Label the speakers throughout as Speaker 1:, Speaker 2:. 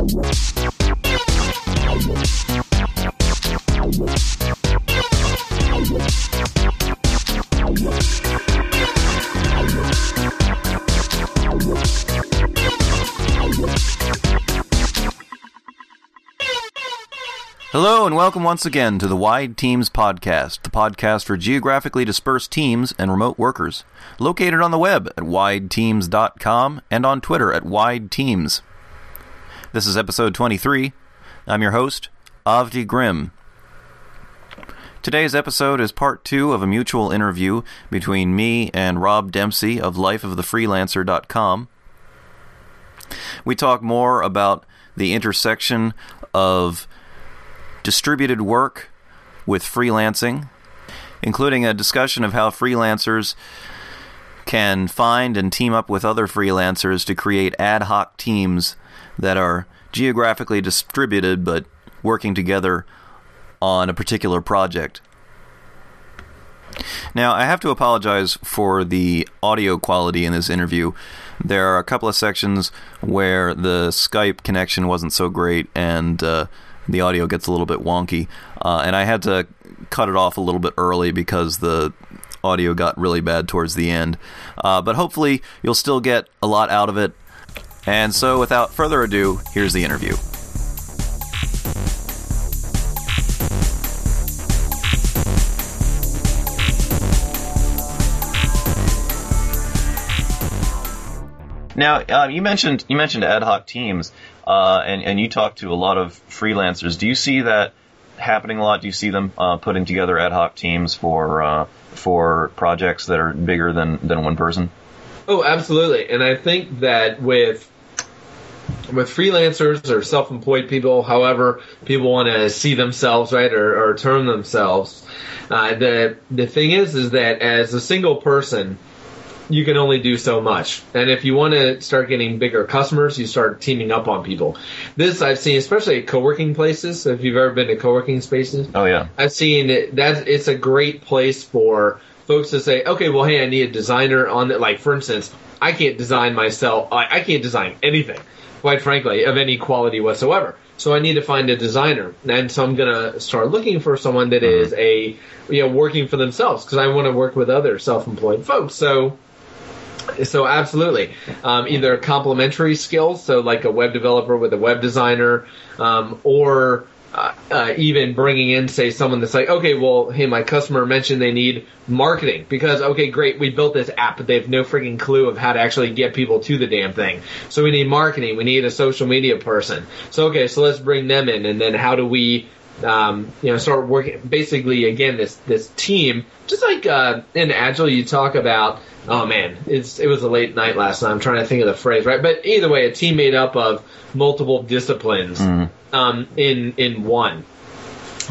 Speaker 1: Hello, and welcome once again to the Wide Teams Podcast, the podcast for geographically dispersed teams and remote workers. Located on the web at wideteams.com and on Twitter at wideteams. This is episode 23. I'm your host, Avdi Grimm. Today's episode is part two of a mutual interview between me and Rob Dempsey of lifeofthefreelancer.com. We talk more about the intersection of distributed work with freelancing, including a discussion of how freelancers can find and team up with other freelancers to create ad hoc teams that are geographically distributed but working together on a particular project. Now, I have to apologize for the audio quality in this interview. There are a couple of sections where the Skype connection wasn't so great, and uh, the audio gets a little bit wonky. Uh, and I had to cut it off a little bit early because the audio got really bad towards the end. Uh, but hopefully, you'll still get a lot out of it. And so, without further ado, here's the interview. Now, uh, you mentioned you mentioned ad hoc teams, uh, and and you talk to a lot of freelancers. Do you see that happening a lot? Do you see them uh, putting together ad hoc teams for uh, for projects that are bigger than than one person?
Speaker 2: Oh, absolutely. And I think that with with freelancers or self-employed people, however people want to see themselves, right, or, or term themselves, uh, the the thing is, is that as a single person, you can only do so much. And if you want to start getting bigger customers, you start teaming up on people. This I've seen, especially at co-working places. If you've ever been to co-working spaces,
Speaker 1: Oh yeah,
Speaker 2: I've seen that it's a great place for folks to say, okay, well, hey, I need a designer on it. Like, for instance, I can't design myself. I, I can't design anything, quite frankly, of any quality whatsoever. So I need to find a designer, and so I'm gonna start looking for someone that is a you know working for themselves because I want to work with other self-employed folks. So so absolutely, um, either complementary skills, so like a web developer with a web designer, um, or uh, uh, even bringing in, say, someone that's like, okay, well, hey, my customer mentioned they need marketing because, okay, great, we built this app, but they have no freaking clue of how to actually get people to the damn thing. So we need marketing, we need a social media person. So okay, so let's bring them in, and then how do we um, you know, start working. Basically, again, this this team, just like uh, in Agile, you talk about. Oh man, it's it was a late night last night. I'm trying to think of the phrase, right? But either way, a team made up of multiple disciplines um, in in one.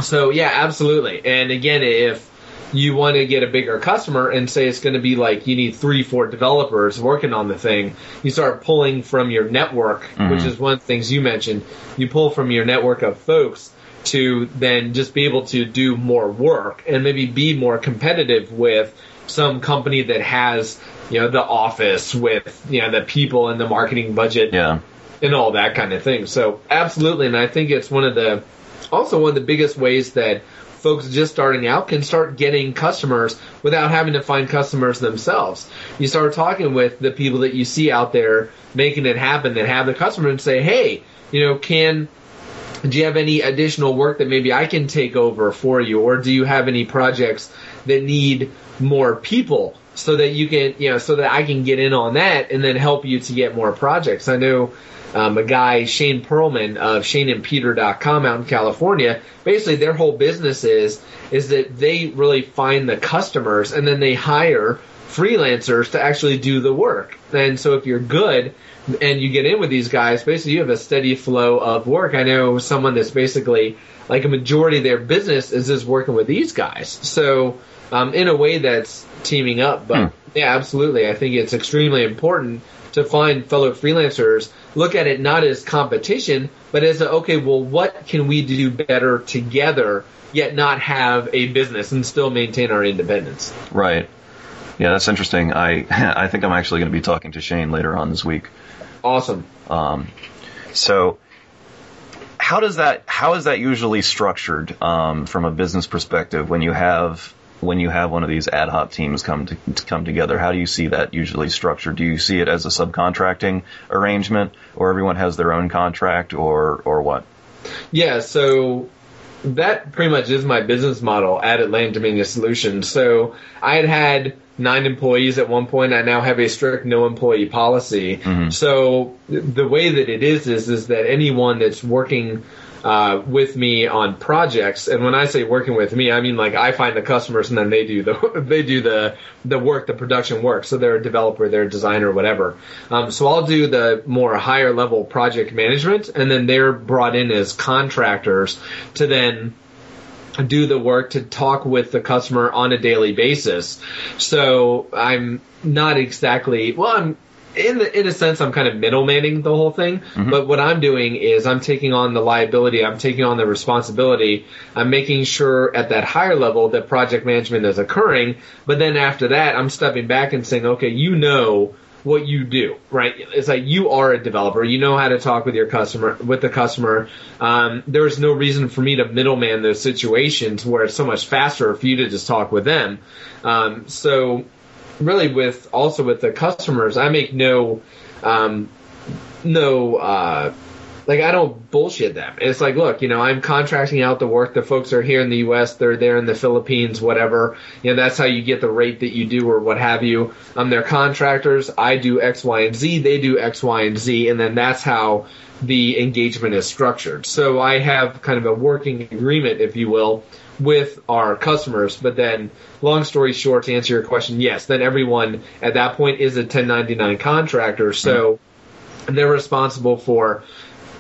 Speaker 2: So yeah, absolutely. And again, if you want to get a bigger customer and say it's going to be like you need three, four developers working on the thing, you start pulling from your network, which is one of the things you mentioned. You pull from your network of folks to then just be able to do more work and maybe be more competitive with some company that has, you know, the office with, you know, the people and the marketing budget
Speaker 1: yeah.
Speaker 2: And all that kind of thing. So absolutely, and I think it's one of the also one of the biggest ways that folks just starting out can start getting customers without having to find customers themselves. You start talking with the people that you see out there making it happen that have the customer and say, "Hey, you know, can do you have any additional work that maybe I can take over for you or do you have any projects that need more people so that you can, you know, so that I can get in on that and then help you to get more projects. I know um, a guy, Shane Pearlman of ShaneandPeter.com out in California, basically their whole business is, is that they really find the customers and then they hire freelancers to actually do the work. And so if you're good and you get in with these guys, basically you have a steady flow of work. I know someone that's basically like a majority of their business is just working with these guys. So um, in a way that's teaming up. But yeah, absolutely. I think it's extremely important to find fellow freelancers, look at it not as competition, but as a, okay, well, what can we do better together, yet not have a business and still maintain our independence?
Speaker 1: Right. Yeah, that's interesting. I I think I'm actually going to be talking to Shane later on this week.
Speaker 2: Awesome.
Speaker 1: Um, so how does that how is that usually structured um, from a business perspective when you have when you have one of these ad hoc teams come to, to, come together? How do you see that usually structured? Do you see it as a subcontracting arrangement, or everyone has their own contract, or or what?
Speaker 2: Yeah, so that pretty much is my business model at Atlantic Dominion Solutions. So I had had nine employees at one point. I now have a strict no employee policy. Mm-hmm. So the way that it is is is that anyone that's working uh, with me on projects. And when I say working with me, I mean like I find the customers and then they do the they do the the work, the production work. So they're a developer, they're a designer, whatever. Um, so I'll do the more higher level project management, and then they're brought in as contractors to then do the work to talk with the customer on a daily basis. So I'm not exactly well. I'm in the, in a sense, I'm kind of middlemaning the whole thing. Mm-hmm. But what I'm doing is I'm taking on the liability, I'm taking on the responsibility, I'm making sure at that higher level that project management is occurring. But then after that, I'm stepping back and saying, okay, you know what you do, right? It's like you are a developer. You know how to talk with your customer, with the customer. Um, there is no reason for me to middleman those situations where it's so much faster for you to just talk with them. Um, so really with also with the customers, I make no um, no uh, like I don't bullshit them. It's like, look, you know, I'm contracting out the work. The folks are here in the U.S. They're there in the Philippines, whatever. You know, that's how you get the rate that you do or what have you. I'm their contractors. I do X, Y, and Z. They do X, Y, and Z, and then that's how the engagement is structured. So I have kind of a working agreement, if you will, with our customers. But then, long story short, to answer your question, yes, then everyone at that point is a 1099 contractor. So mm-hmm. they're responsible for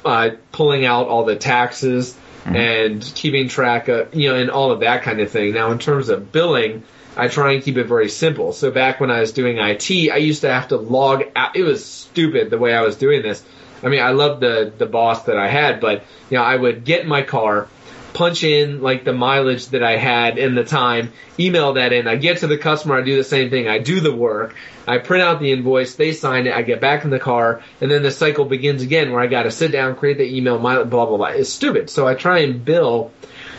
Speaker 2: uh, pulling out all the taxes mm-hmm. and keeping track of, you know, and all of that kind of thing. Now, in terms of billing, I try and keep it very simple. So back when I was doing IT, I used to have to log out. It was stupid the way I was doing this. I mean, I loved the the boss that I had, but you know, I would get in my car, punch in like the mileage that I had in the time, email that in. I get to the customer, I do the same thing. I do the work. I print out the invoice, they sign it, I get back in the car, and then the cycle begins again where I got to sit down, create the email, blah blah blah. It's stupid. So I try and bill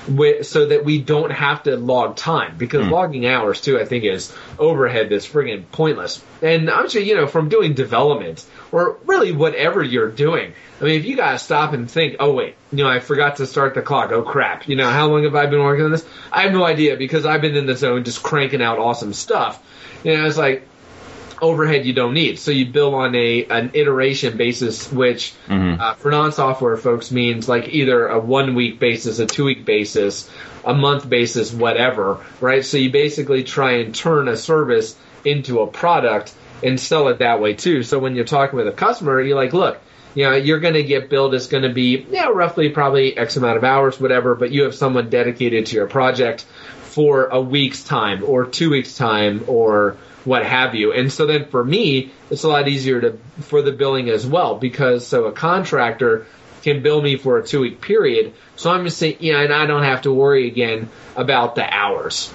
Speaker 2: with, so that we don't have to log time because mm. logging hours too, I think, is overhead that's friggin' pointless. And I'm sure you know from doing development or really whatever you're doing. I mean, if you gotta stop and think, oh wait, you know, I forgot to start the clock. Oh crap. You know, how long have I been working on this? I have no idea because I've been in the zone just cranking out awesome stuff. You know, it's like overhead you don't need. So you bill on a an iteration basis, which mm-hmm. uh, for non-software folks means like either a one week basis, a two week basis, a month basis, whatever, right? So you basically try and turn a service into a product and sell it that way too. So when you're talking with a customer, you're like, look, you know, you're going to get billed. It's going to be, yeah, roughly probably X amount of hours, whatever, but you have someone dedicated to your project for a week's time or two weeks time or what have you. And so then for me, it's a lot easier to, for the billing as well because so a contractor can bill me for a two week period. So I'm just saying, yeah, and I don't have to worry again about the hours.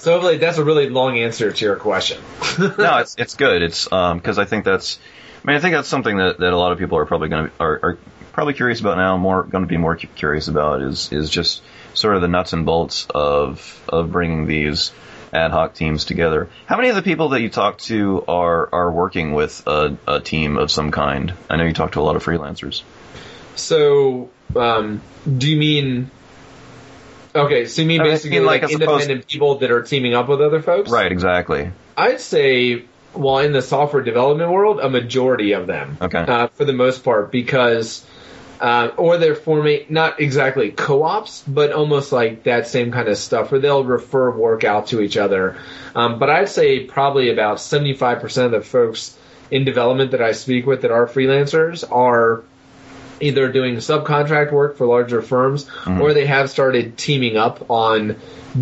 Speaker 2: So hopefully that's a really long answer to your question.
Speaker 1: no, it's it's good. It's because um, I think that's. I mean, I think that's something that, that a lot of people are probably going to are, are probably curious about now. More going to be more curious about is is just sort of the nuts and bolts of of bringing these ad hoc teams together. How many of the people that you talk to are are working with a, a team of some kind? I know you talk to a lot of freelancers.
Speaker 2: So, um, do you mean Okay, so you mean basically I mean, like, like independent people that are teaming up with other folks?
Speaker 1: Right, exactly.
Speaker 2: I'd say, well, in the software development world, a majority of them.
Speaker 1: Okay.
Speaker 2: Uh, for the most part, because, uh, or they're forming not exactly co-ops, but almost like that same kind of stuff, where they'll refer work out to each other. Um, but I'd say probably about 75% of the folks in development that I speak with that are freelancers are either doing subcontract work for larger firms mm-hmm. or they have started teaming up on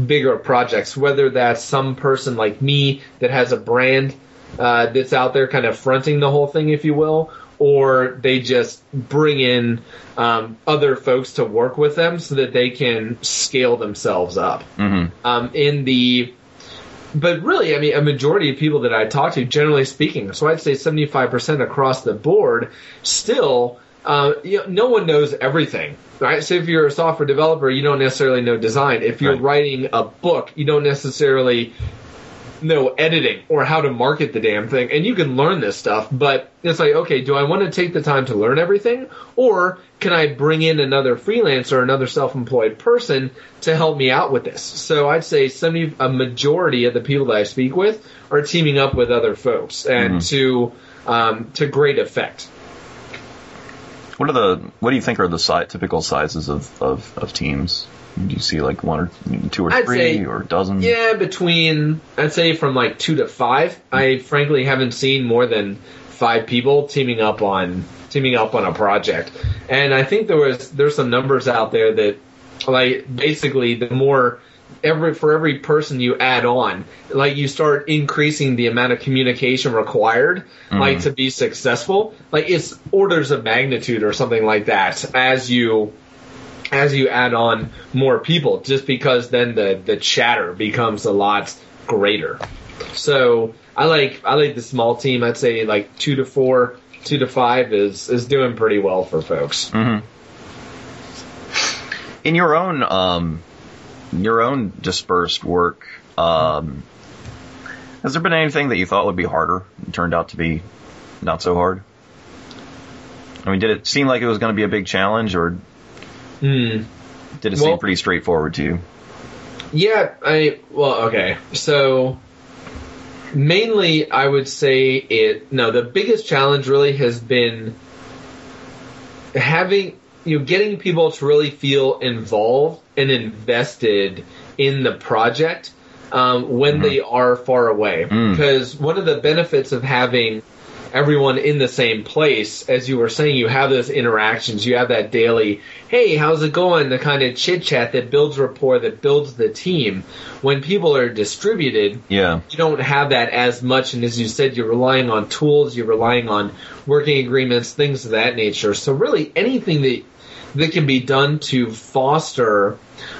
Speaker 2: bigger projects, whether that's some person like me that has a brand uh, that's out there kind of fronting the whole thing, if you will, or they just bring in um, other folks to work with them so that they can scale themselves up. Mm-hmm. Um, in the but really, I mean, a majority of people that I talk to, generally speaking, so I'd say 75% across the board, still uh, you know, no one knows everything, right? So if you're a software developer, you don't necessarily know design. If you're
Speaker 1: Right.
Speaker 2: writing a book, you don't necessarily know editing or how to market the damn thing. And you can learn this stuff, but it's like, okay, do I want to take the time to learn everything? Or can I bring in another freelancer, another self-employed person to help me out with this? So I'd say 70, a majority of the people that I speak with are teaming up with other folks and to, um, to great effect.
Speaker 1: What are the what do you think are the si- typical sizes of, of, of teams? Do you see like one or two or
Speaker 2: I'd
Speaker 1: three
Speaker 2: say-
Speaker 1: or a dozen?
Speaker 2: Yeah, between I'd say from like two to five. I frankly haven't seen more than five people teaming up on teaming up on a project. And I think there was there's some numbers out there that like basically the more every for every person you add on, like you start increasing the amount of communication required, like to be successful. Like it's orders of magnitude or something like that as you as you add on more people, just because then the, the chatter becomes a lot greater. So I like I like the small team. I'd say like two to four, two to five is is doing pretty well for folks.
Speaker 1: In your own um, your own dispersed work, um, has there been anything that you thought would be harder and turned out to be not so hard? I mean, did it seem like it was going to be a big challenge, or
Speaker 2: Hmm.
Speaker 1: did it
Speaker 2: Well-
Speaker 1: seem pretty straightforward to you?
Speaker 2: Yeah, I well, okay. So mainly I would say it no, the biggest challenge really has been having you know getting people to really feel involved and invested in the project um, when they are far away.
Speaker 1: Mm.
Speaker 2: Because one of the benefits of having everyone in the same place, as you were saying, you have those interactions, you have that daily, hey, how's it going? The kind of chit chat that builds rapport, that builds the team. When people are distributed,
Speaker 1: Yeah.
Speaker 2: you don't have that as much. And as you said, you're relying on tools, you're relying on working agreements, things of that nature. So really anything that that can be done to foster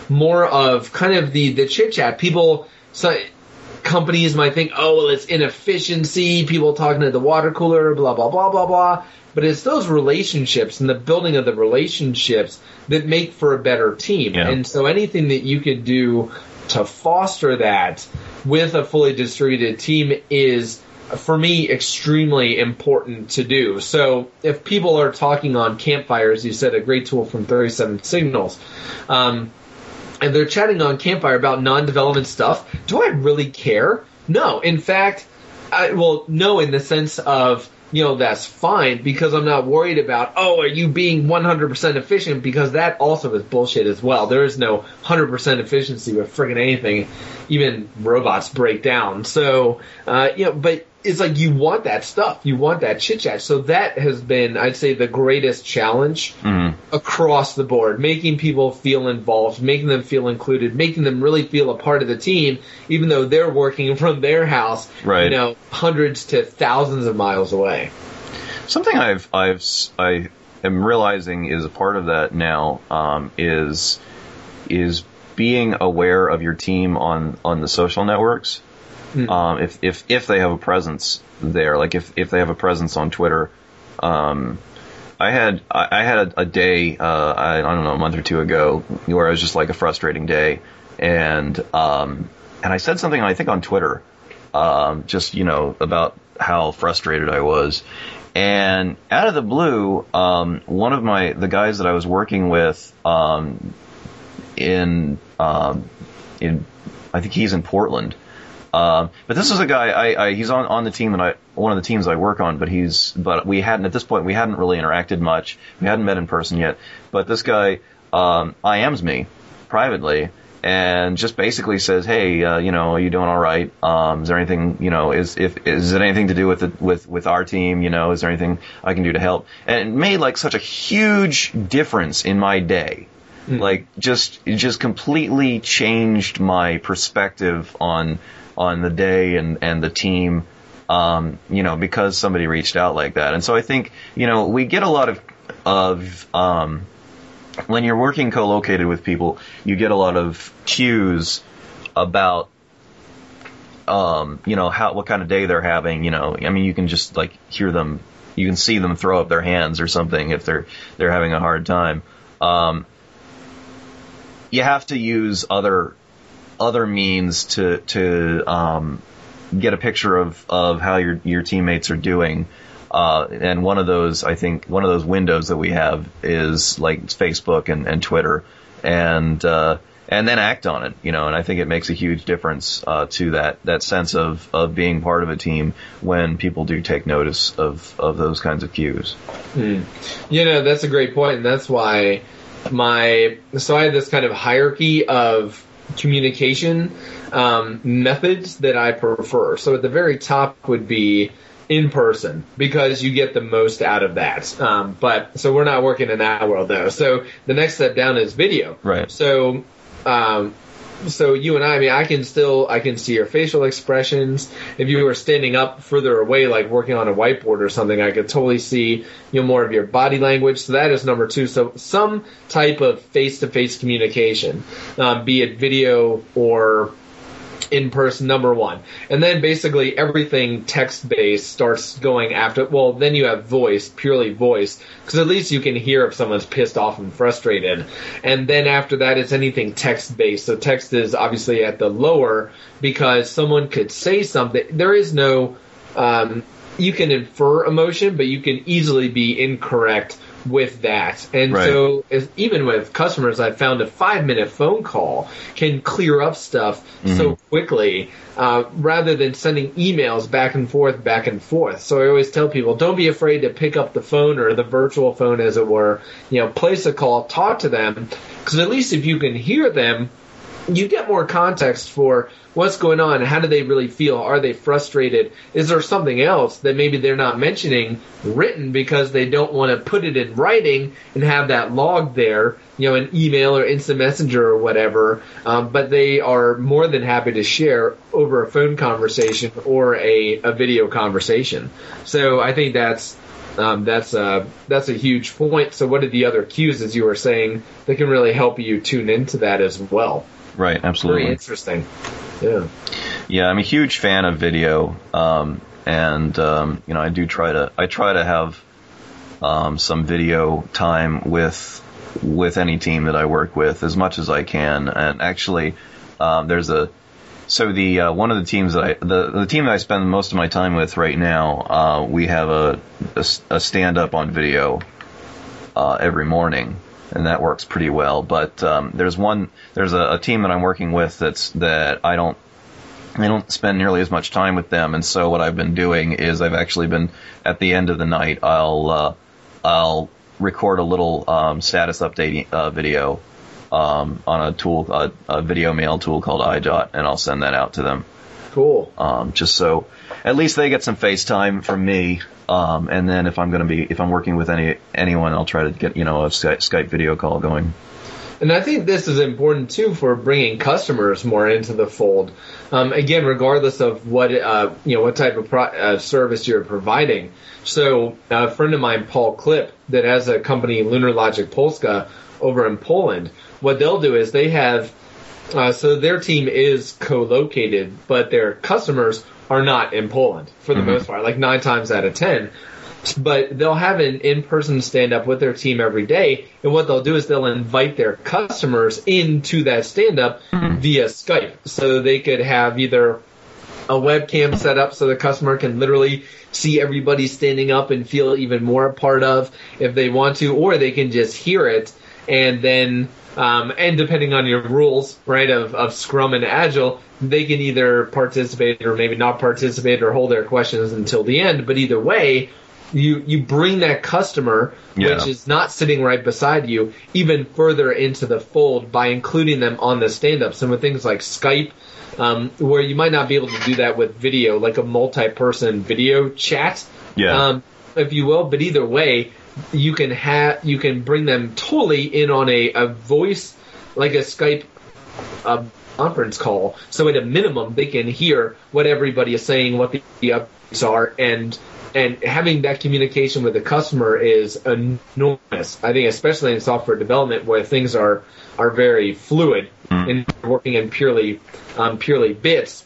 Speaker 2: more of kind of the the chit chat. People, so companies might think, oh well, it's inefficiency. People talking to the water cooler, blah blah blah blah blah. But it's those relationships and the building of the relationships that make for a better team.
Speaker 1: Yeah.
Speaker 2: And so anything that you could do to foster that with a fully distributed team is for me extremely important to do. So if people are talking on campfires, you said a great tool from 37 Signals, um, and they're chatting on campfire about non-development stuff, do I really care? No. In fact, I, well, no, in the sense of you know that's fine because I'm not worried about oh are you being 100% efficient because that also is bullshit as well. There is no 100% efficiency with friggin' anything, even robots break down. So uh, you know, but it's like you want that stuff, you want that chit chat. So that has been, I'd say, the greatest challenge across the board, making people feel involved, making them feel included, making them really feel a part of the team, even though they're working from their house,
Speaker 1: Right.
Speaker 2: you know, hundreds to thousands of miles away.
Speaker 1: Something I've I've I am realizing is a part of that now um, is is being aware of your team on on the social networks. Um, if if if they have a presence there, like if if they have a presence on Twitter. Um, I had I I had a, a day uh, I, I don't know a month or two ago where it was just like a frustrating day, and um, and I said something I think on Twitter, um, just you know about how frustrated I was, and out of the blue, um, one of my the guys that I was working with um, in um, in I think he's in Portland. Um, but this is a guy. I, I he's on, on the team that I one of the teams I work on. But he's but we hadn't at this point we hadn't really interacted much. We hadn't met in person yet. But this guy um, IMs me privately and just basically says, "Hey, uh, you know, are you doing all right? Um, is there anything you know? Is if is it anything to do with the, with with our team? You know, is there anything I can do to help?" And it made like such a huge difference in my day like just just completely changed my perspective on on the day and and the team um you know because somebody reached out like that and so i think you know we get a lot of of um when you're working co-located with people you get a lot of cues about um, you know how what kind of day they're having. You know, I mean, you can just like hear them you can see them throw up their hands or something if they're they're having a hard time. Um, you have to use other other means to to um, get a picture of, of how your your teammates are doing. Uh, and one of those, I think, one of those windows that we have is like Facebook and, and Twitter, and uh, and then act on it, you know. And I think it makes a huge difference uh, to that that sense of, of being part of a team when people do take notice of, of those kinds of cues.
Speaker 2: Mm. You know, that's a great point, and that's why my so I have this kind of hierarchy of communication um, methods that I prefer. So at the very top would be in person because you get the most out of that. Um, but so we're not working in that world though. So the next step down is video.
Speaker 1: Right.
Speaker 2: So, um, so you and I, I mean, I can still, I can see your facial expressions. If you were standing up further away, like working on a whiteboard or something, I could totally see, you know, more of your body language. So that is number two. So some type of face-to-face communication, um, be it video or in person number one. And then basically everything text based starts going after well then you have voice purely voice because at least you can hear if someone's pissed off and frustrated. And then after that it's anything text based so text is obviously at the lower because someone could say something. There is no um, you can infer emotion but you can easily be incorrect with that. And
Speaker 1: Right.
Speaker 2: so, even with customers, I found a five minute phone call can clear up stuff. So quickly uh, rather than sending emails back and forth, back and forth. So, I always tell people don't be afraid to pick up the phone or the virtual phone, as it were. You know, place a call, talk to them, because at least if you can hear them, you get more context for what's going on. How do they really feel? Are they frustrated? Is there something else that maybe they're not mentioning written because they don't want to put it in writing and have that log there, you know, an email or instant messenger or whatever. Um, but they are more than happy to share over a phone conversation or a, a video conversation. So I think that's um, that's a that's a huge point. So what are the other cues, as you were saying, that can really help you tune into that as well?
Speaker 1: Right, absolutely.
Speaker 2: Very interesting. Yeah.
Speaker 1: Yeah, I'm a huge fan of video, um, and um, you know, I do try to I try to have um, some video time with with any team that I work with as much as I can. And actually, um, there's a so the uh, one of the teams that I the the team that I spend most of my time with right now, uh, we have a a, stand up on video uh, every morning, and that works pretty well. But um, there's one there's a, a team that I'm working with that's that I don't I don't spend nearly as much time with them, and so what I've been doing is I've actually been at the end of the night I'll uh, I'll record a little um, status update uh, video um, on a tool a, a video mail tool called Eyejot, and I'll send that out to them
Speaker 2: Cool.
Speaker 1: um, just so at least they get some FaceTime from me. Um, and then if I'm going to be if I'm working with any anyone, I'll try to get you know a Skype, Skype video call going.
Speaker 2: And I think this is important too for bringing customers more into the fold. Um, again, regardless of what uh, you know, what type of pro- uh, service you're providing. So, a friend of mine, Paul Klipp, that has a company, Lunar Logic Polska, over in Poland. What they'll do is they have uh, so their team is co-located, but their customers are not in Poland for the most part, like nine times out of ten. But they'll have an in-person stand-up with their team every day, and what they'll do is they'll invite their customers into that stand-up via Skype, so they could have either a webcam set up so the customer can literally see everybody standing up and feel even more a part of if they want to, or they can just hear it and then um, and depending on your rules, right, of, of Scrum and Agile, they can either participate or maybe not participate or hold their questions until the end. But either way, you you bring that customer,
Speaker 1: Yeah.
Speaker 2: which is not sitting right beside you, even further into the fold by including them on the stand-ups. And with things like Skype, um, where you might not be able to do that with video, like a multi-person video chat,
Speaker 1: Yeah.
Speaker 2: um, if you will. But either way, you can have you can bring them totally in on a, a voice like a Skype uh, conference call. So at a minimum, they can hear what everybody is saying, what the, the updates are, and and having that communication with the customer is enormous. I think, especially in software development, where things are are very fluid and working in purely um, purely bits,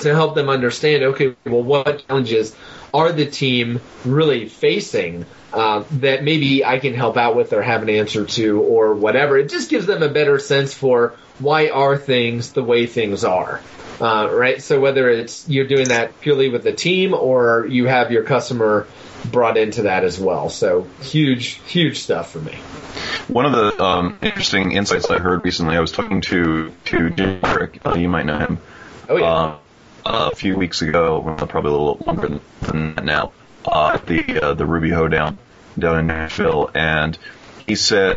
Speaker 2: to help them understand. Okay, well, what challenges are the team really facing uh, that maybe I can help out with or have an answer to or whatever. It just gives them a better sense for why are things the way things are. Uh, right? So whether it's you're doing that purely with the team or you have your customer brought into that as well. So huge, huge stuff for me.
Speaker 1: One of the um, interesting insights I heard recently, I was talking to to Jim Eric. Uh, you might know him.
Speaker 2: Oh yeah.
Speaker 1: Uh, a few weeks ago, probably a little longer than that now, at the uh, the Ruby Hoedown down in Nashville, and he said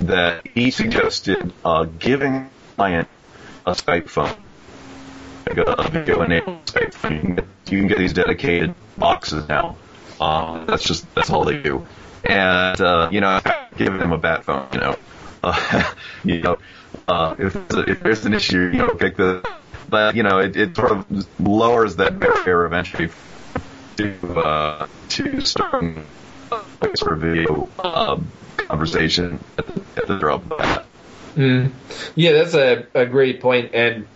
Speaker 1: that he suggested uh, giving client a Skype phone, like a video enabled Skype phone. You can, get, you can get these dedicated boxes now. Um, that's just that's all they do, and uh, you know, give them a bat phone. You know, uh, you know, uh, if, if there's an issue, you know, pick the but you know, it, it sort of lowers that barrier entry to uh, to starting like sort of video um, conversation at the, at the drop.
Speaker 2: Mm. Yeah, that's a, a great point, and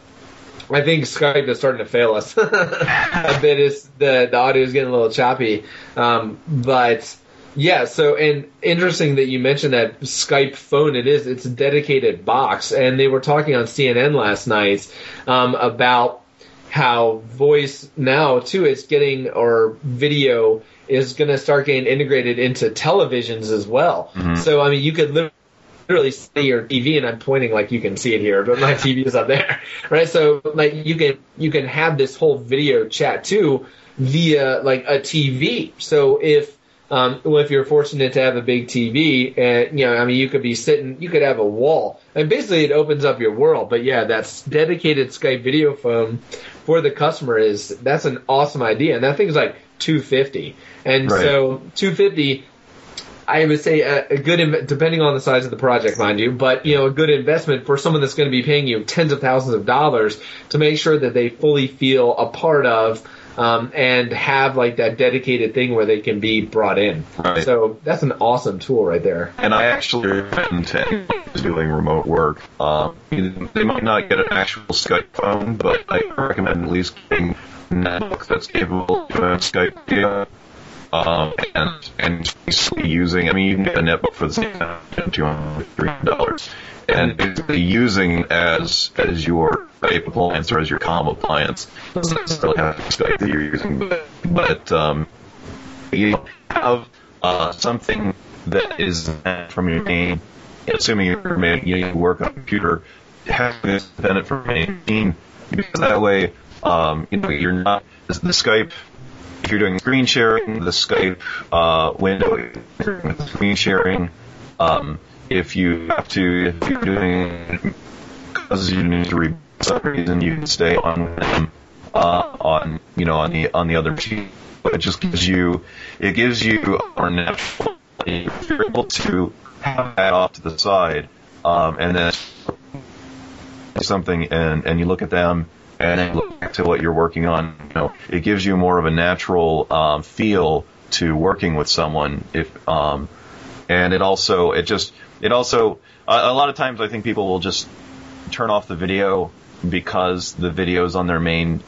Speaker 2: I think Skype is starting to fail us a bit. Is the the audio is getting a little choppy, um, but yeah, so and interesting that you mentioned that Skype phone. It is it's a dedicated box, and they were talking on CNN last night um, about how voice now too is getting or video is going to start getting integrated into televisions as well. Mm-hmm. So I mean, you could literally see your TV, and I'm pointing like you can see it here, but my TV is up there, right? So like you can you can have this whole video chat too via like a TV. So if um, well, if you're fortunate to have a big TV, and you know, I mean, you could be sitting, you could have a wall, and basically it opens up your world. But yeah, that's dedicated Skype video phone for the customer is that's an awesome idea, and that thing's like 250, and right. so 250. I would say a, a good, depending on the size of the project, mind you, but you know, a good investment for someone that's going to be paying you tens of thousands of dollars to make sure that they fully feel a part of um, and have like that dedicated thing where they can be brought in. Right. So that's an awesome tool right there.
Speaker 1: And I actually recommend to anyone who's doing remote work, um, they might not get an actual Skype phone, but I recommend at least getting a netbook that's capable of Skype video. Um, and and using, I mean, you can get a netbook for the same two hundred, three hundred dollars and basically using as as your Skype appliance or as your comm appliance. Doesn't necessarily have Skype that you're using, but um, you have uh, something that is from your name. Assuming you're main, you work on a computer, having this independent from main team, because that way, um, you know, you're not the Skype if you're doing screen sharing, the Skype uh, window screen sharing. Um, if you have to, if you're doing because you need to read some reason, you can stay on them uh, on you know on the on the other sheet. But it just gives you it gives you more natural. If you're able to have that off to the side, um, and then something and and you look at them and then look back to what you're working on. You know, it gives you more of a natural um, feel to working with someone. If um, and it also it just it also a, a lot of times I think people will just turn off the video because the video's on their main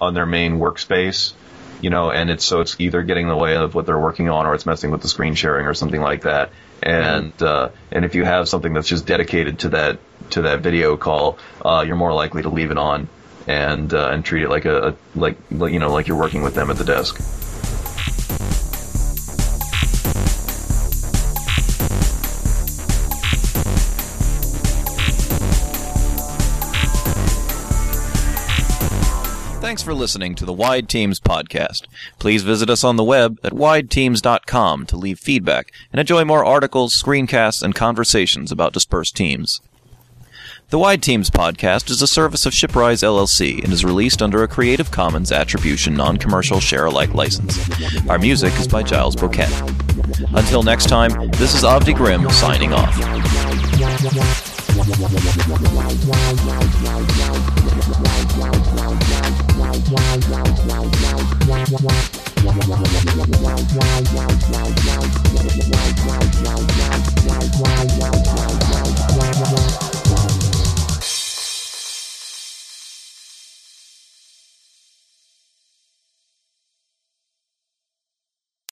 Speaker 1: on their main workspace, you know, and it's so it's either getting in the way of what they're working on or it's messing with the screen sharing or something like that. And uh, and if you have something that's just dedicated to that to that video call, uh, you're more likely to leave it on and uh, and treat it like a, like you know like you're working with them at the desk.
Speaker 3: Thanks for listening to the Wide Teams podcast. Please visit us on the web at wideteams.com to leave feedback and enjoy more articles, screencasts, and conversations about dispersed teams. The Wide Teams podcast is a service of Shiprise LLC and is released under a Creative Commons Attribution Non-Commercial Share-alike license. Our music is by Giles Bowkett. Until next time, this is Avdi Grimm signing off. Wow,